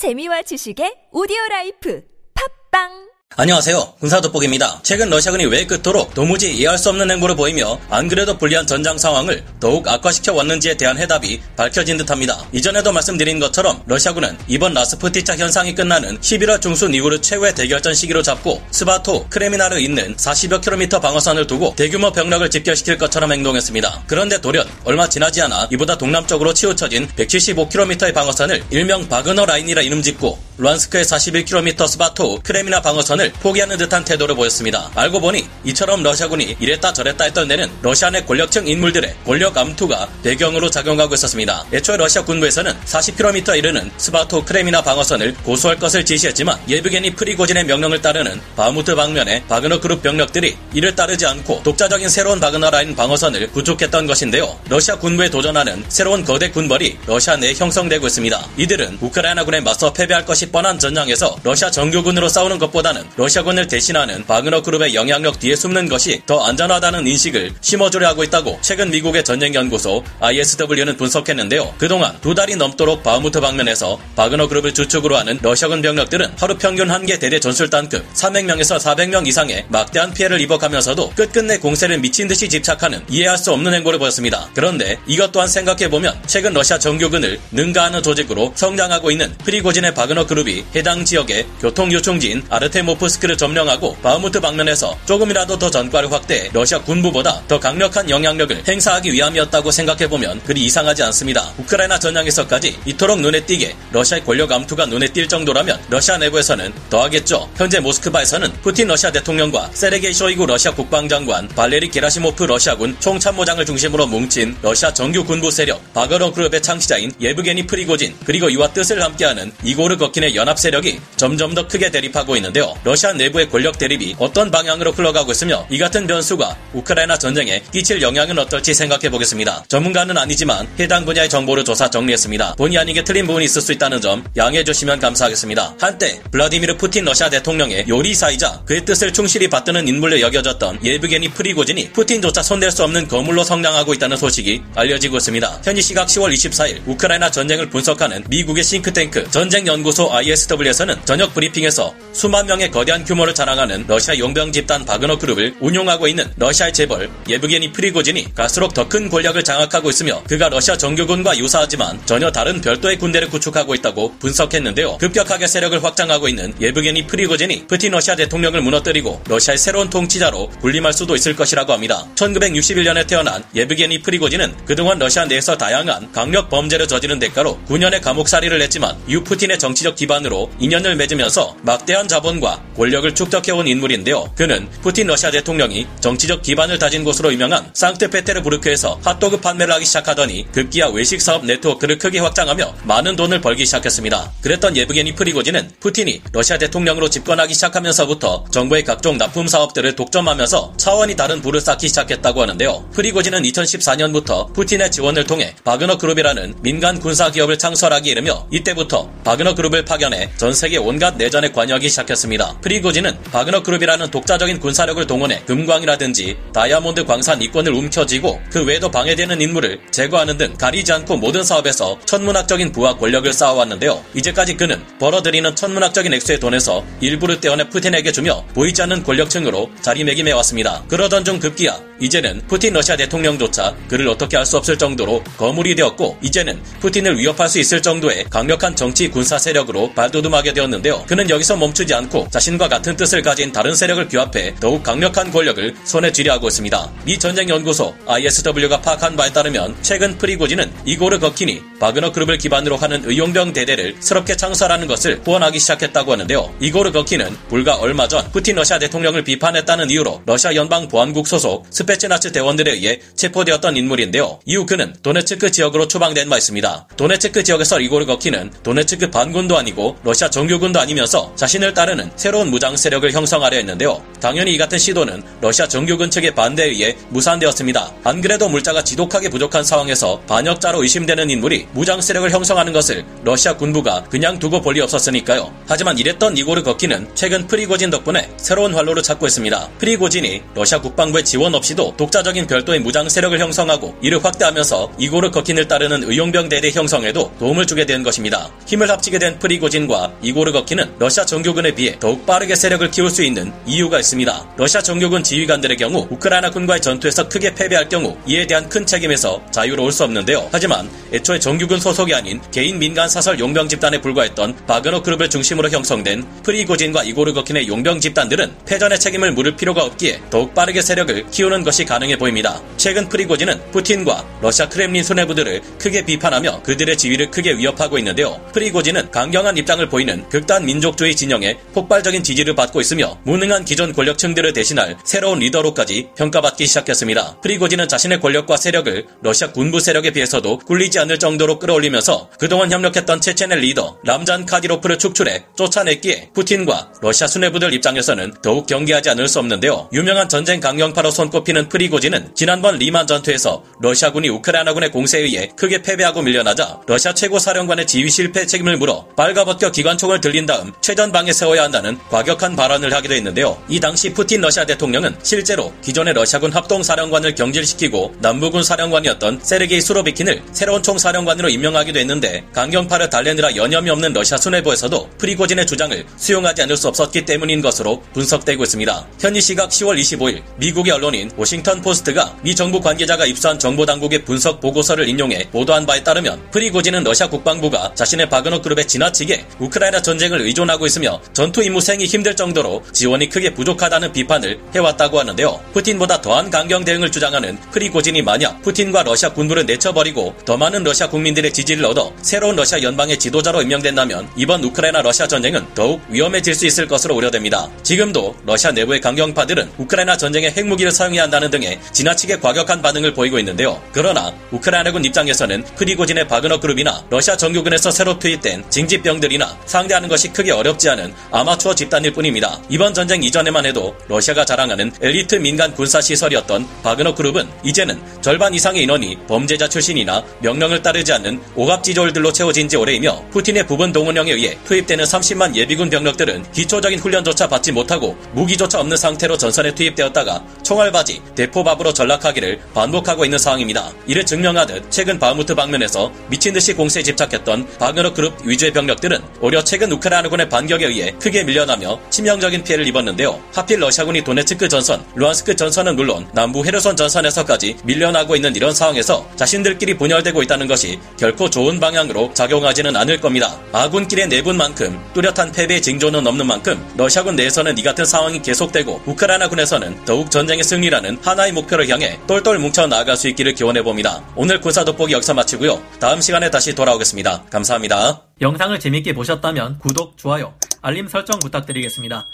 재미와 지식의 오디오 life. 팟빵 안녕하세요. 군사돋보기입니다. 최근 러시아군이 왜 그토록 도무지 이해할 수 없는 행보를 보이며 안 그래도 불리한 전장 상황을 더욱 악화시켜 왔는지에 대한 해답이 밝혀진 듯합니다. 이전에도 말씀드린 것처럼 러시아군은 이번 라스푸티차 현상이 끝나는 11월 중순 이후를 최후의 대결전 시기로 잡고 스바토, 크레미나를 잇는 40여 킬로미터 방어선을 두고 대규모 병력을 집결시킬 것처럼 행동했습니다. 그런데 돌연 얼마 지나지 않아 이보다 동남쪽으로 치우쳐진 175km의 방어선을 일명 바그너 라인이라 이름 짓고 루한스크의 41km 스바토, 크레미나 방어선을 전선을 포기하는 듯한 태도를 보였습니다. 알고 보니 이처럼 러시아군이 이랬다 저랬다 했던 데는 러시아 내 권력층 인물들의 권력 암투가 배경으로 작용하고 있었습니다. 애초에 러시아 군부에서는 40km 이르는 스바토 크레미나 방어선을 고수할 것을 지시했지만 예브게니 프리고진의 명령을 따르는 바흐무트 방면의 바그너 그룹 병력들이 이를 따르지 않고 독자적인 새로운 바그너 라인 방어선을 구축했던 것인데요. 러시아 군부에 도전하는 새로운 거대 군벌이 러시아 내에 형성되고 있습니다. 이들은 우크라이나군에 맞서 패배할 것이 뻔한 전장에서 러시아 정규군으로 싸우는 것보다는 러시아군을 대신하는 바그너 그룹의 영향력 뒤에 숨는 것이 더 안전하다는 인식을 심어주려 하고 있다고 최근 미국의 전쟁연구소 ISW는 분석했는데요. 그동안 두 달이 넘도록 바흐무트 방면에서 바그너 그룹을 주축으로 하는 러시아군 병력들은 하루 평균 한 개 대대 전술단급 300명에서 400명 이상의 막대한 피해를 입어가면서도 끝끝내 공세를 미친 듯이 집착하는 이해할 수 없는 행보를 보였습니다. 그런데 이것 또한 생각해보면 최근 러시아 정규군을 능가하는 조직으로 성장하고 있는 프리고진의 바그너 그룹이 해당 지역의 교통 요충지인 아르테모프스크를 점령하고 바흐무트 방면에서 조금이라도 더 전과를 확대해 러시아 군부보다 더 강력한 영향력을 행사하기 위함이었다고 생각해보면 그리 이상하지 않습니다. 우크라이나 전장에서까지 이토록 눈에 띄게 러시아의 권력 암투가 눈에 띌 정도라면 러시아 내부에서는 더하겠죠. 현재 모스크바에서는 푸틴 러시아 대통령과 세르게이 쇼이구 러시아 국방장관, 발레리 게라시모프 러시아군 총참모장을 중심으로 뭉친 러시아 정규 군부 세력 바그너 그룹의 창시자인 예브게니 프리고진 그리고 이와 뜻을 함께하는 이고르 거킨의 연합 세력이 점점 더 크게 대립하고 있는데요. 러시아 내부의 권력 대립이 어떤 방향으로 흘러가고 있으며 이 같은 변수가 우크라이나 전쟁에 끼칠 영향은 어떨지 생각해 보겠습니다. 전문가는 아니지만 해당 분야의 정보를 조사 정리했습니다. 본의 아니게 틀린 부분이 있을 수 있다는 점 양해해 주시면 감사하겠습니다. 한때 블라디미르 푸틴 러시아 대통령의 요리사이자 그의 뜻을 충실히 받드는 인물로 여겨졌던 예브게니 프리고진이 푸틴조차 손댈 수 없는 거물로 성장하고 있다는 소식이 알려지고 있습니다. 현지 시각 10월 24일 우크라이나 전쟁을 분석하는 미국의 싱크탱크 전쟁연구소 ISW에서는 저녁 브리핑에서 수만 명의 거대한 규모를 자랑하는 러시아 용병 집단 바그너 그룹을 운용하고 있는 러시아의 재벌 예브게니 프리고진이 갈수록 더 큰 권력을 장악하고 있으며 그가 러시아 정규군과 유사하지만 전혀 다른 별도의 군대를 구축하고 있다고 분석했는데요. 급격하게 세력을 확장하고 있는 예브게니 프리고진이 푸틴 러시아 대통령을 무너뜨리고 러시아의 새로운 통치자로 군림할 수도 있을 것이라고 합니다. 1961년에 태어난 예브게니 프리고진은 그동안 러시아 내에서 다양한 강력 범죄를 저지른 대가로 9년의 감옥살이를 했지만 유 푸틴의 정치적 기반으로 인연을 맺으면서 막대한 자본과 권력을 축적해온 인물인데요. 그는 푸틴 러시아 대통령이 정치적 기반을 다진 곳으로 유명한 상트페테르부르크에서 핫도그 판매를 하기 시작하더니 급기야 외식 사업 네트워크를 크게 확장하며 많은 돈을 벌기 시작했습니다. 그랬던 예브게니 프리고진은 푸틴이 러시아 대통령으로 집권하기 시작하면서부터 정부의 각종 납품 사업들을 독점하면서 차원이 다른 부를 쌓기 시작했다고 하는데요. 프리고진은 2014년부터 푸틴의 지원을 통해 바그너 그룹이라는 민간 군사 기업을 창설하기 이르며 이때부터 바그너 그룹을 파견해 전 세계 온갖 내전에 관여하기 시작했습니다. 프리고진은 바그너 그룹이라는 독자적인 군사력을 동원해 금광이라든지 다이아몬드 광산 이권을 움켜쥐고 그 외에도 방해되는 인물을 제거하는 등 가리지 않고 모든 사업에서 천문학적인 부와 권력을 쌓아왔는데요. 이제까지 그는 벌어들이는 천문학적인 액수의 돈에서 일부를 떼어내 푸틴에게 주며 보이지 않는 권력층으로 자리매김해 왔습니다. 그러던 중 급기야 이제는 푸틴 러시아 대통령조차 그를 어떻게 할 수 없을 정도로 거물이 되었고 이제는 푸틴을 위협할 수 있을 정도의 강력한 정치 군사 세력으로 발돋움하게 되었는데요. 그는 여기서 멈추지 않고 자신과 같은 뜻을 가진 다른 세력을 규합해 더욱 강력한 권력을 손에 쥐려하고 있습니다. 미 전쟁연구소 ISW가 파악한 바에 따르면 최근 프리고진은 이고르 거킨이 바그너 그룹을 기반으로 하는 의용병 대대를 새롭게 창설하는 것을 후원하기 시작했다고 하는데요. 이고르 거킨은 불과 얼마 전 푸틴 러시아 대통령을 비판했다는 이유로 러시아 연방 보안국 소속 스페츠나츠 대원들에 의해 체포되었던 인물인데요. 이후 그는 도네츠크 지역으로 추방된 바 있습니다. 도네츠크 지역에서 이고르 거킨은 도네츠크 반군도 아니고 러시아 정규군도 아니면서 자신을 따르는 새로운 무장 세력을 형성하려 했는데요. 당연히 이 같은 시도는 러시아 정규군 측의 반대에 의해 무산되었습니다. 안 그래도 물자가 지독하게 부족한 상황에서 반역자로 의심되는 인물이 무장 세력을 형성하는 것을 러시아 군부가 그냥 두고 볼 리 없었으니까요. 하지만 이랬던 이고르 거킨은 최근 프리고진 덕분에 새로운 활로를 찾고 있습니다. 프리고진이 러시아 국방부의 지원 없이도 독자적인 별도의 무장 세력을 형성하고 이를 확대하면서 이고르 거킨을 따르는 의용병 대대 형성에도 도움을 주게 된 것입니다. 힘을 합치게 된 프리고 프리고진과 이고르 거킨은 러시아 정규군에 비해 더욱 빠르게 세력을 키울 수 있는 이유가 있습니다. 러시아 정규군 지휘관들의 경우 우크라이나 군과의 전투에서 크게 패배할 경우 이에 대한 큰 책임에서 자유로울 수 없는데요. 하지만 애초에 정규군 소속이 아닌 개인 민간 사설 용병 집단에 불과했던 바그너 그룹을 중심으로 형성된 프리고진과 이고르 거킨의 용병 집단들은 패전의 책임을 물을 필요가 없기에 더욱 빠르게 세력을 키우는 것이 가능해 보입니다. 최근 프리고진은 푸틴과 러시아 크렘린 수뇌부들을 크게 비판하며 그들의 지위를 크게 위협하고 있는데요. 프리고진은 강경한 입장을 보이는 극단 민족주의 진영에 폭발적인 지지를 받고 있으며 무능한 기존 권력층들을 대신할 새로운 리더로까지 평가받기 시작했습니다. 프리고진은 자신의 권력과 세력을 러시아 군부 세력에 비해서도 꿀리지 않을 정도로 끌어올리면서 그동안 협력했던 체첸의 리더 람잔 카디로프를 축출해 쫓아냈기에 푸틴과 러시아 수뇌부들 입장에서는 더욱 경계하지 않을 수 없는데요. 유명한 전쟁 강경파로 손꼽히는 프리고진은 지난번 리만 전투에서 러시아군이 우크라이나군의 공세에 의해 크게 패배하고 밀려나자 러시아 최고 사령관의 지휘 실패 책임을 물어 빨가벗겨 기관총을 들린 다음 최전방에 세워야 한다는 과격한 발언을 하기도 했는데요. 이 당시 푸틴 러시아 대통령은 실제로 기존의 러시아군 합동 사령관을 경질시키고 남부군 사령관이었던 세르게이 수로비킨을 새로운 총사령관으로 임명하기도 했는데 강경파를 달래느라 여념이 없는 러시아 수뇌부에서도 프리고진의 주장을 수용하지 않을 수 없었기 때문인 것으로 분석되고 있습니다. 현지 시각 10월 25일 미국의 언론인 워싱턴 포스트가 미 정부 관계자가 입수한 정보 당국의 분석 보고서를 인용해 보도한 바에 따르면 프리고진은 러시아 국방부가 자신의 바그너 그룹에 지나치게 우크라이나 전쟁을 의존하고 있으며 전투 임무 수행이 힘들 정도로 지원이 크게 부족하다는 비판을 해왔다고 하는데요. 푸틴보다 더한 강경 대응을 주장하는 프리고진이 만약 푸틴과 러시아 군부를 내쳐버리고 더 많은 러시아 국민들의 지지를 얻어 새로운 러시아 연방의 지도자로 임명된다면 이번 우크라이나 러시아 전쟁은 더욱 위험해질 수 있을 것으로 우려됩니다. 지금도 러시아 내부의 강경파들은 우크라이나 전쟁에 핵무기를 사용해야 한다는 등의 지나치게 과격한 반응을 보이고 있는데요. 그러나 우크라이나군 입장에서는 프리고진의 바그너 그룹이나 러시아 정규군에서 새로 투입된 징집병들이나 상대하는 것이 크게 어렵지 않은 아마추어 집단일 뿐입니다. 이번 전쟁 이전에만 해도 러시아가 자랑하는 엘리트 민간 군사 시설이었던 바그너 그룹은 이제는 절반 이상의 인원이 범죄자 출신이나 명령을 따르지 않는 오합지졸들로 채워진 지 오래이며 푸틴의 부분 동원령에 의해 투입되는 30만 예비군 병력들은 기초적인 훈련조차 받지 못하고 무기조차 없는 상태로 전선에 투입되었다가 총알받이, 대포밥으로 전락하기를 반복하고 있는 상황입니다. 이를 증명하듯 최근 바흐무트 방면에서 미친 듯이 공세에 집착했던 바그너 그룹 위주의 병력들은 오히려 최근 우크라이나군의 반격에 의해 크게 밀려나며 치명적인 피해를 입었는데요. 하필 러시아군이 도네츠크 전선, 루안스크 전선은 물론 남부 헤르손 전선에서까지 밀려나고 있는 이런 상황에서 자신들끼리 분열되고 있다는 것이 결코 좋은 방향으로 작용하지는 않을 겁니다. 아군끼리의 내분만큼 뚜렷한 패배의 징조는 없는 만큼 러시아군 내에서는 이 같은 상황이 계속되고 우크라이나군에서는 더욱 전쟁의 승리라는 하나의 목표를 향해 똘똘 뭉쳐 나아갈 수 있기를 기원해 봅니다. 오늘 군사 돋보기 여기서 마치고요. 다음 시간에 다시 돌아오겠습니다. 감사합니다. 영상을 재밌게 보셨다면 구독, 좋아요, 알림 설정 부탁드리겠습니다.